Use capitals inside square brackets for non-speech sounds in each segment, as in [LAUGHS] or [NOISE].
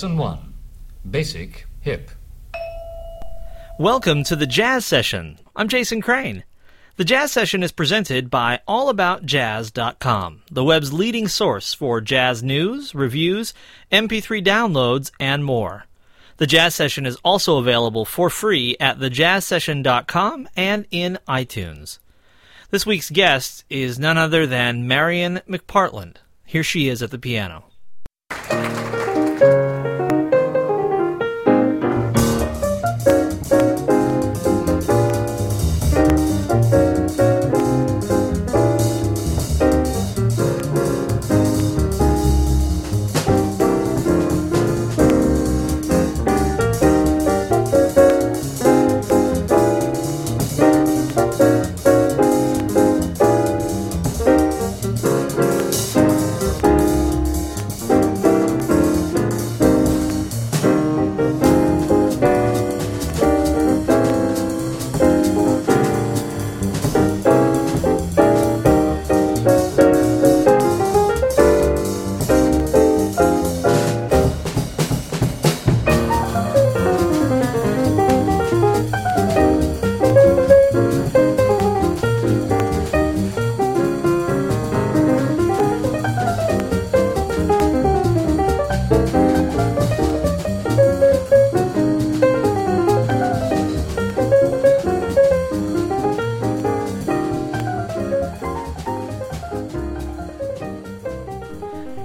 Lesson 1 Basic Hip. Welcome to the Jazz Session. I'm Jason Crane. The Jazz Session is presented by AllAboutJazz.com, the web's leading source for jazz news, reviews, MP3 downloads, and more. The Jazz Session is also available for free at thejazzsession.com and in iTunes. This week's guest is none other than Marian McPartland. Here she is at the piano.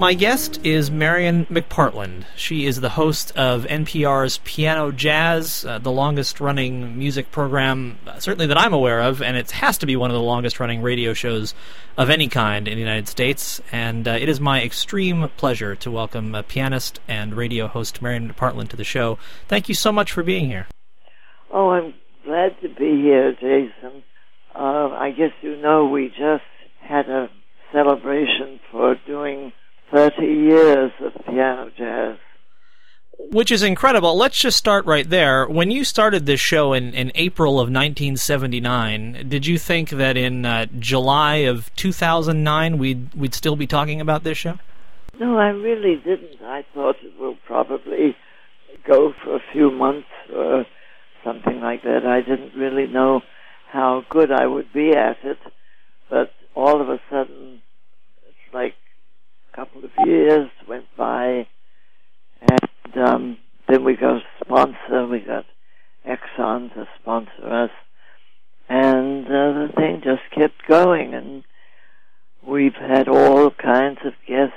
My guest is Marian McPartland. She is the host of NPR's Piano Jazz, uh, the longest running music program, uh, certainly that I'm aware of, and it has to be one of the longest running radio shows of any kind in the United States. And uh, it is my extreme pleasure to welcome pianist and radio host Marian McPartland to the show. Thank you so much for being here. Oh, I'm glad to be here, Jason. Uh, I guess you know we just had a celebration for doing 30 years of piano jazz. Which is incredible. Let's just start right there. When you started this show in, in April of 1979, did you think that in uh, July of 2009 we'd we'd still be talking about this show? No, I really didn't. I thought it will probably go for a few months or something like that. I didn't really know how good I would be at it, but all of a sudden, it's like couple of years went by, and um, then we got a sponsor. We got Exxon to sponsor us, and uh, the thing just kept going. And we've had all kinds of guests,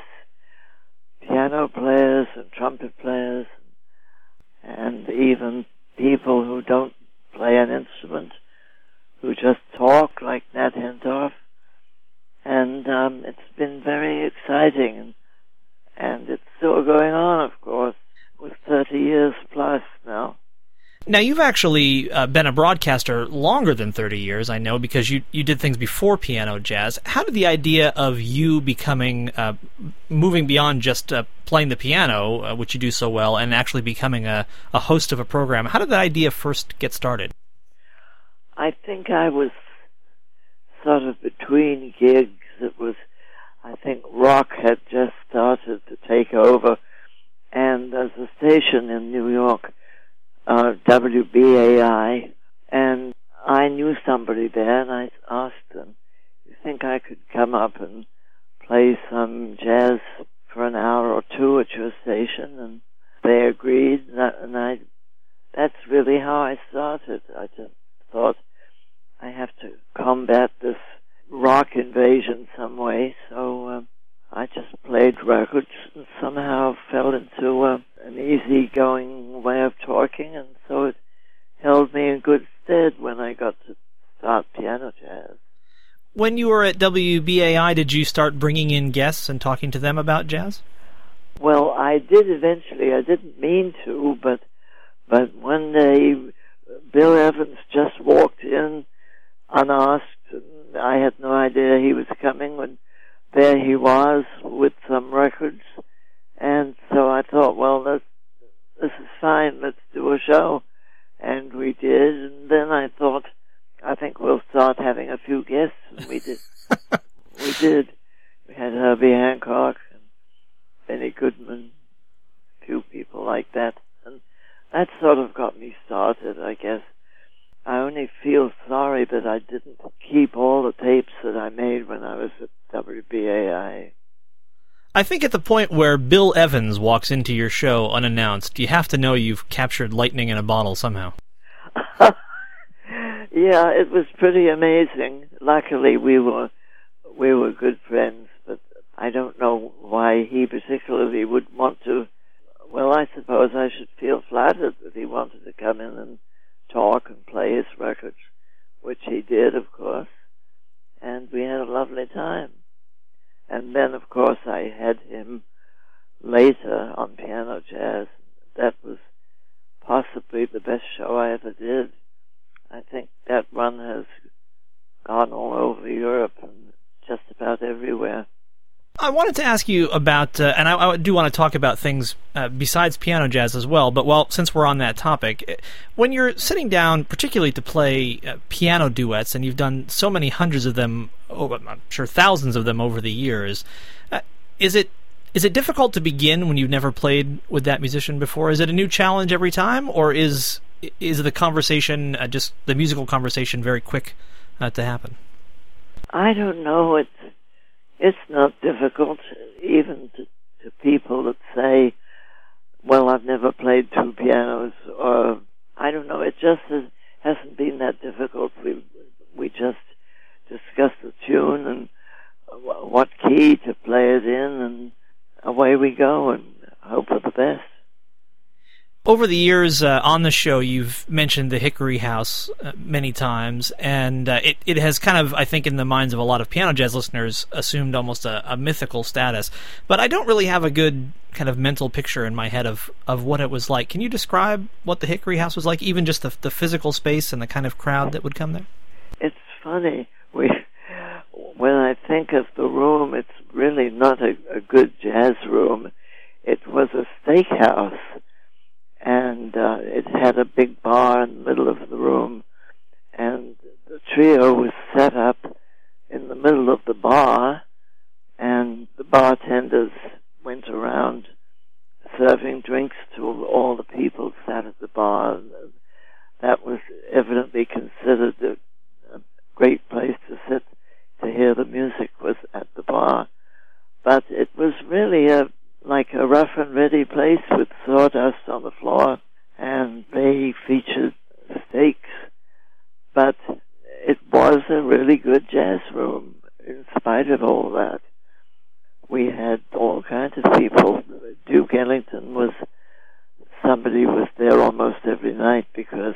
piano players and trumpet players, and even people who don't play an instrument, who just talk like Nat Hentoff and um, it's been very exciting, and, it's still going on, of course, with 30 years plus now. Now you've actually uh, been a broadcaster longer than 30 years, I know, because you you did things before piano jazz. How did the idea of you becoming uh, moving beyond just uh, playing the piano, uh, which you do so well, and actually becoming a, a host of a program? How did that idea first get started? I think I was sort of between gigs. It was, I think, rock had just started to take over, and there's a station in New York, uh, WBAI, and I knew somebody there, and I asked them, "You think I could come up and play some jazz for an hour or two at your station?" And they agreed, and I. That's really how I started. I just thought I have to combat this rock invasion some way. So uh, I just played records and somehow fell into uh, an easygoing way of talking, and so it held me in good stead when I got to start piano jazz. When you were at WBAI, did you start bringing in guests and talking to them about jazz? Well, I did eventually. I didn't mean to, but but one day Bill Evans just walked in unasked. And I had no idea he was coming when there he was with some records. And so I thought, well, this, this is fine. Let's do a show. And we did. And then I thought, I think we'll start having a few guests. And we did. [LAUGHS] we did. We had Herbie Hancock and Benny Goodman, a few people like that. And that sort of got me started, I guess. I only feel sorry that I didn't keep all the tapes that I made when I was at WBAI. I think at the point where Bill Evans walks into your show unannounced, you have to know you've captured lightning in a bottle somehow. [LAUGHS] yeah, it was pretty amazing. Luckily, we were we were good friends, but I don't know why he particularly would want to. Well, I suppose I should feel flattered that he wanted to come in and talk and play his records, which he did, of course, and we had a lovely time. And then, of course, I had him later on Piano Jazz. That was possibly the best show I ever did. I think that run has gone all over Europe and just about everywhere. I wanted to ask you about, uh, and I, I, do want to talk about things uh, besides piano jazz as well. But well, since we're on that topic, uh, when you're sitting down, particularly to play uh, piano duets, and you've done so many hundreds of them, oh, I'm sure thousands of them over the years, uh, is it is it difficult to begin when you've never played with that musician before? Is it a new challenge every time, or is is the conversation uh, just the musical conversation very quick to happen? I don't know. It's it's not difficult, even to, to people that say, well, I've never played two pianos, or I don't know, it just has, hasn't been that difficult. We, we just discuss the tune and what key to play it in, and away we go and hope for the best. Over the years uh, on the show, you've mentioned the Hickory House uh, many times, and uh, it, it has kind of, I think, in the minds of a lot of piano jazz listeners, assumed almost a, a, mythical status. But I don't really have a good kind of mental picture in my head of, of what it was like. Can you describe what the Hickory House was like, even just the, the physical space and the kind of crowd that would come there? It's funny. We, when I think of the room, it's really not a, a good jazz room. It was a steakhouse and uh, it had a big bar in the middle of the room, and the trio was set up in the middle of the bar, and the bartenders went around serving drinks to all the people sat at the bar. That was evidently considered a, a great place to sit to hear the music was at the bar. But it was really a like a rough and ready place with sawdust on the floor, and they featured steaks. But it was a really good jazz room in spite of all that. We had all kinds of people. Duke Ellington was somebody was there almost every night because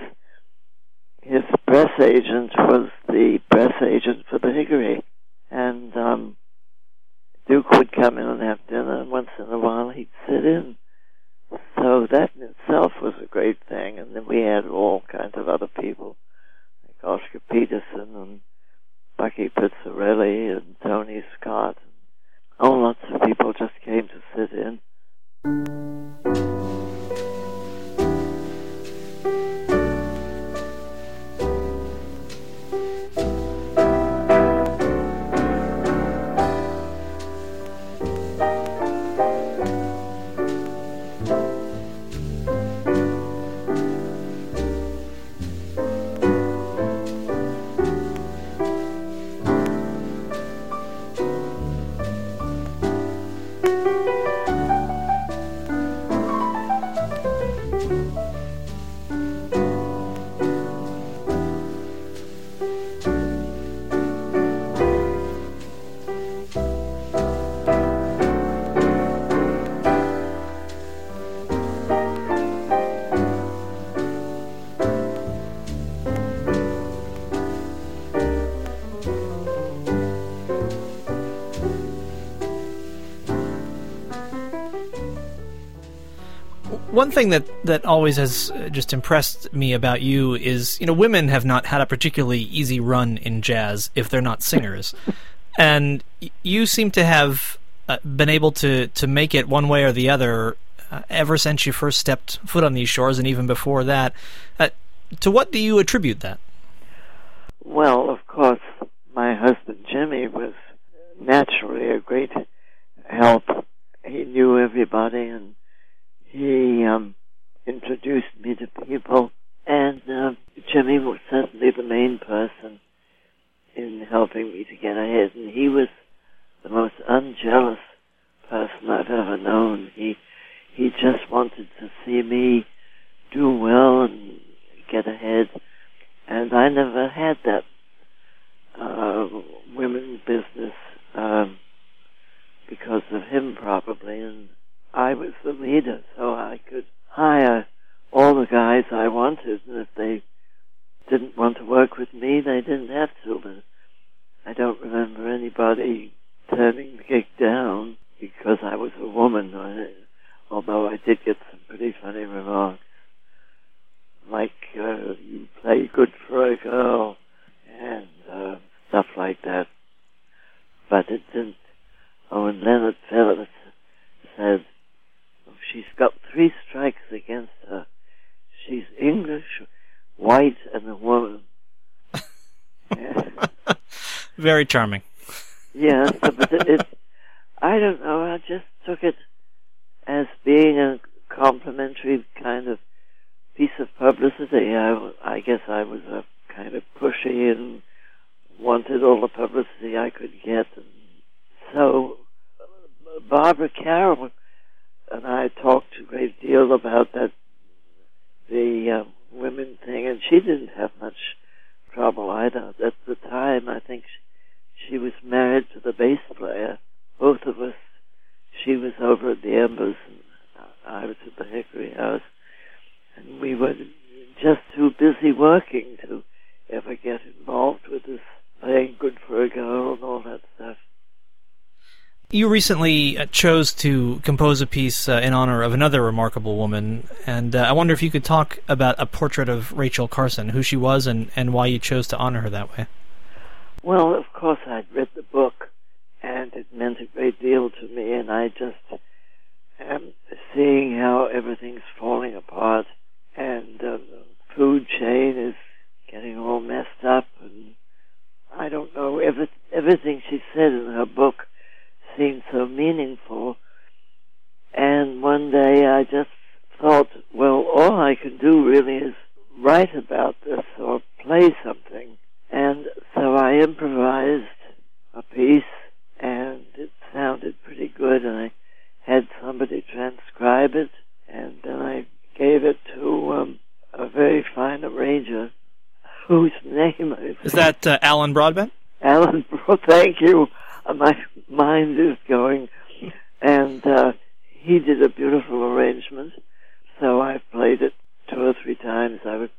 one thing that, that always has uh, just impressed me about you is, you know, women have not had a particularly easy run in jazz if they're not singers. [LAUGHS] and you seem to have uh, been able to, to make it one way or the other uh, ever since you first stepped foot on these shores and even before that. Uh, to what do you attribute that? Well, of course, my husband Jimmy was naturally a great help. He knew everybody and he um, introduced me to people. And uh, Jimmy was certainly the main person in helping me to get ahead. And he was the most unjealous person I've ever known. He he just wanted to see me do well and get ahead. And I never had that uh, women's business um, because of him, probably. And I was the leader, so I could hire all the guys I wanted. And if they didn't want to work with me, they didn't have to. But I don't remember anybody turning the gig down because I was a woman. Although I did get some pretty funny remarks, like uh, "you play good for a girl" and uh, stuff like that. But it didn't. Oh, and Leonard Phillips said, oh, "She's got three strikes against her. She's English, white, and a woman." [LAUGHS] [LAUGHS] [LAUGHS] Very charming. Yes, but it, it, I don't know. I just took it as being a complimentary kind of piece of publicity. I, I guess I was a kind of pushy and wanted all the publicity I could get. And so Barbara Carroll and I talked a great deal about that, the uh, women thing, and she didn't have much trouble either. At the time, I think she was married to the bass player. Both of us, she was over at the Embers, and I was at the Hickory House, and we were just too busy working to ever get involved with this playing good for a girl and all that stuff. You recently uh, chose to compose a piece uh, in honor of another remarkable woman, and uh, I wonder if you could talk about a portrait of Rachel Carson, who she was, and, and why you chose to honor her that way. Well, of course, I'd read the book, and it meant a great deal to me, and I just am seeing how everything's falling apart, and uh, the food chain is getting all messed up, and I don't know, every, everything she said in her book seemed so meaningful. And one day I just thought, well, all I can do really is write about this or play something. And so I improvised a piece and it sounded pretty good and I had somebody transcribe it and then I gave it to um, a very fine arranger whose name I Is that uh, Alan Broadbent? Alan, [LAUGHS] well, thank you. Uh, my mind is going. And uh, he did a beautiful arrangement. So I've played it two or three times. I would,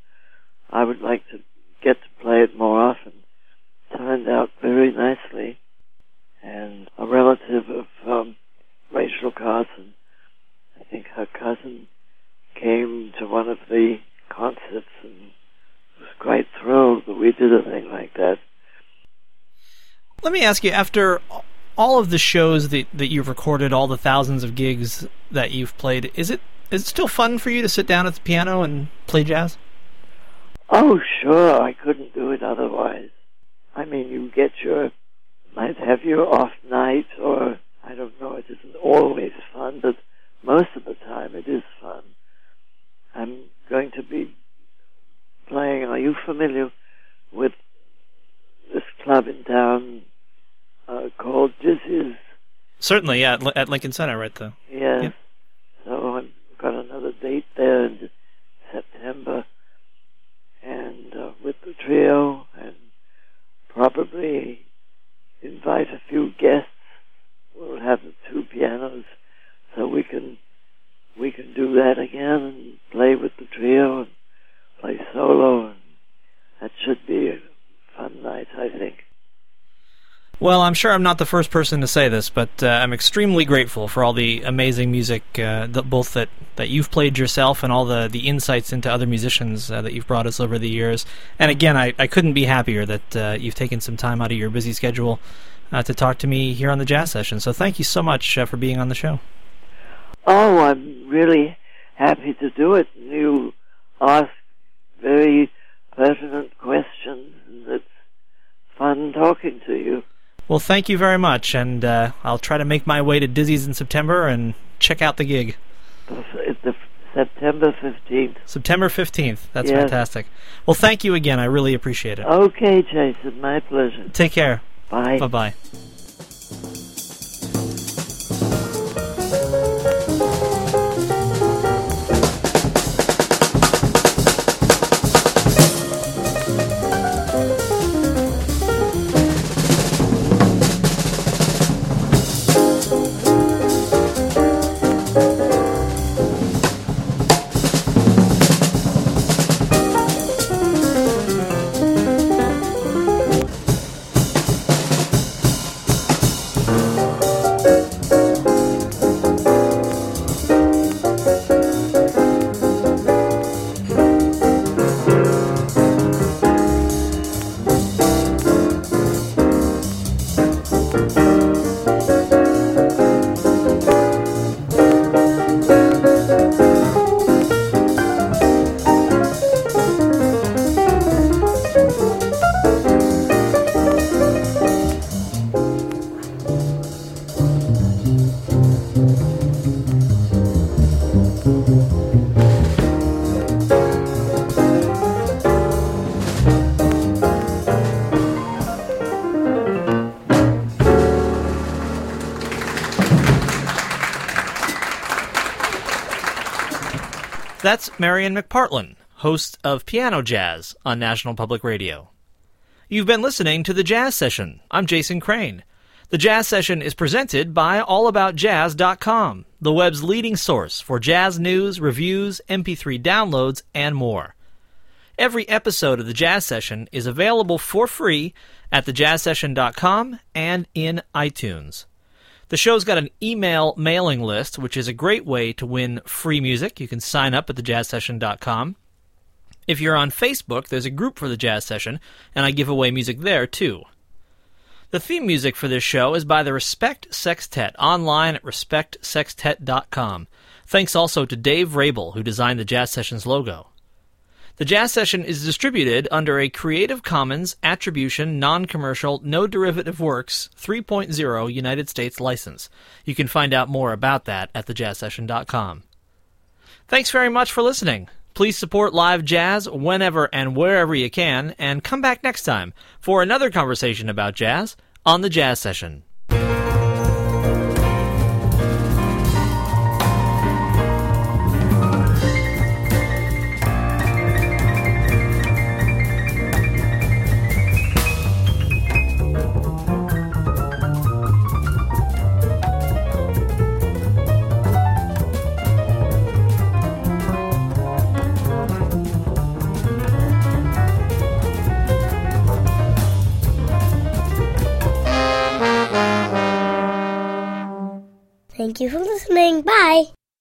I would like to get to play it more often. Turned out very nicely. And a relative of um, Rachel Carson, I think her cousin, came to one of the concerts and was quite thrilled that we did a thing like that. Let ask you, after all of the shows that, that you've recorded, all the thousands of gigs that you've played, is it is it still fun for you to sit down at the piano and play jazz? Oh, sure. I couldn't do it otherwise. I mean, you get your, might have your off night, or I don't know, it isn't always fun, but most of the time it is fun. I'm going to be playing, are you familiar with this club in town uh, called is Certainly, yeah, at Lincoln Center, right there. Yes. Yeah. So I've got another date there in September, and uh, with the trio, and probably invite a few guests. We'll have the two pianos, so we can we can do that again and play with the trio and play solo, and that should be a fun night, I think. Well, I'm sure I'm not the first person to say this, but uh, I'm extremely grateful for all the amazing music, uh, that, both that, that you've played yourself and all the, the insights into other musicians uh, that you've brought us over the years. And again, I, I couldn't be happier that uh, you've taken some time out of your busy schedule uh, to talk to me here on the Jazz Session. So thank you so much uh, for being on the show. Oh, I'm really happy to do it. You ask very pertinent questions, and it's fun talking to you. Well, thank you very much, and uh, I'll try to make my way to Dizzy's in September and check out the gig. It's the September September 15th. September 15th. That's Yes. fantastic. Well, thank you again. I really appreciate it. Okay, Jason, my pleasure. Take care. Bye. Bye bye. That's Marian McPartland, host of Piano Jazz on National Public Radio. You've been listening to The Jazz Session. I'm Jason Crane. The Jazz Session is presented by AllAboutJazz.com, the web's leading source for jazz news, reviews, MP3 downloads, and more. Every episode of The Jazz Session is available for free at thejazzsession.com and in iTunes. The show's got an email mailing list, which is a great way to win free music. You can sign up at thejazzsession.com. If you're on Facebook, there's a group for the Jazz Session, and I give away music there too. The theme music for this show is by the Respect Sextet, online at respectsextet.com. Thanks also to Dave Rabel, who designed the Jazz Sessions logo. The Jazz Session is distributed under a Creative Commons Attribution Non-Commercial No Derivative Works 3.0 United States license. You can find out more about that at thejazzsession.com. Thanks very much for listening. Please support live jazz whenever and wherever you can, and come back next time for another conversation about jazz on the Jazz Session.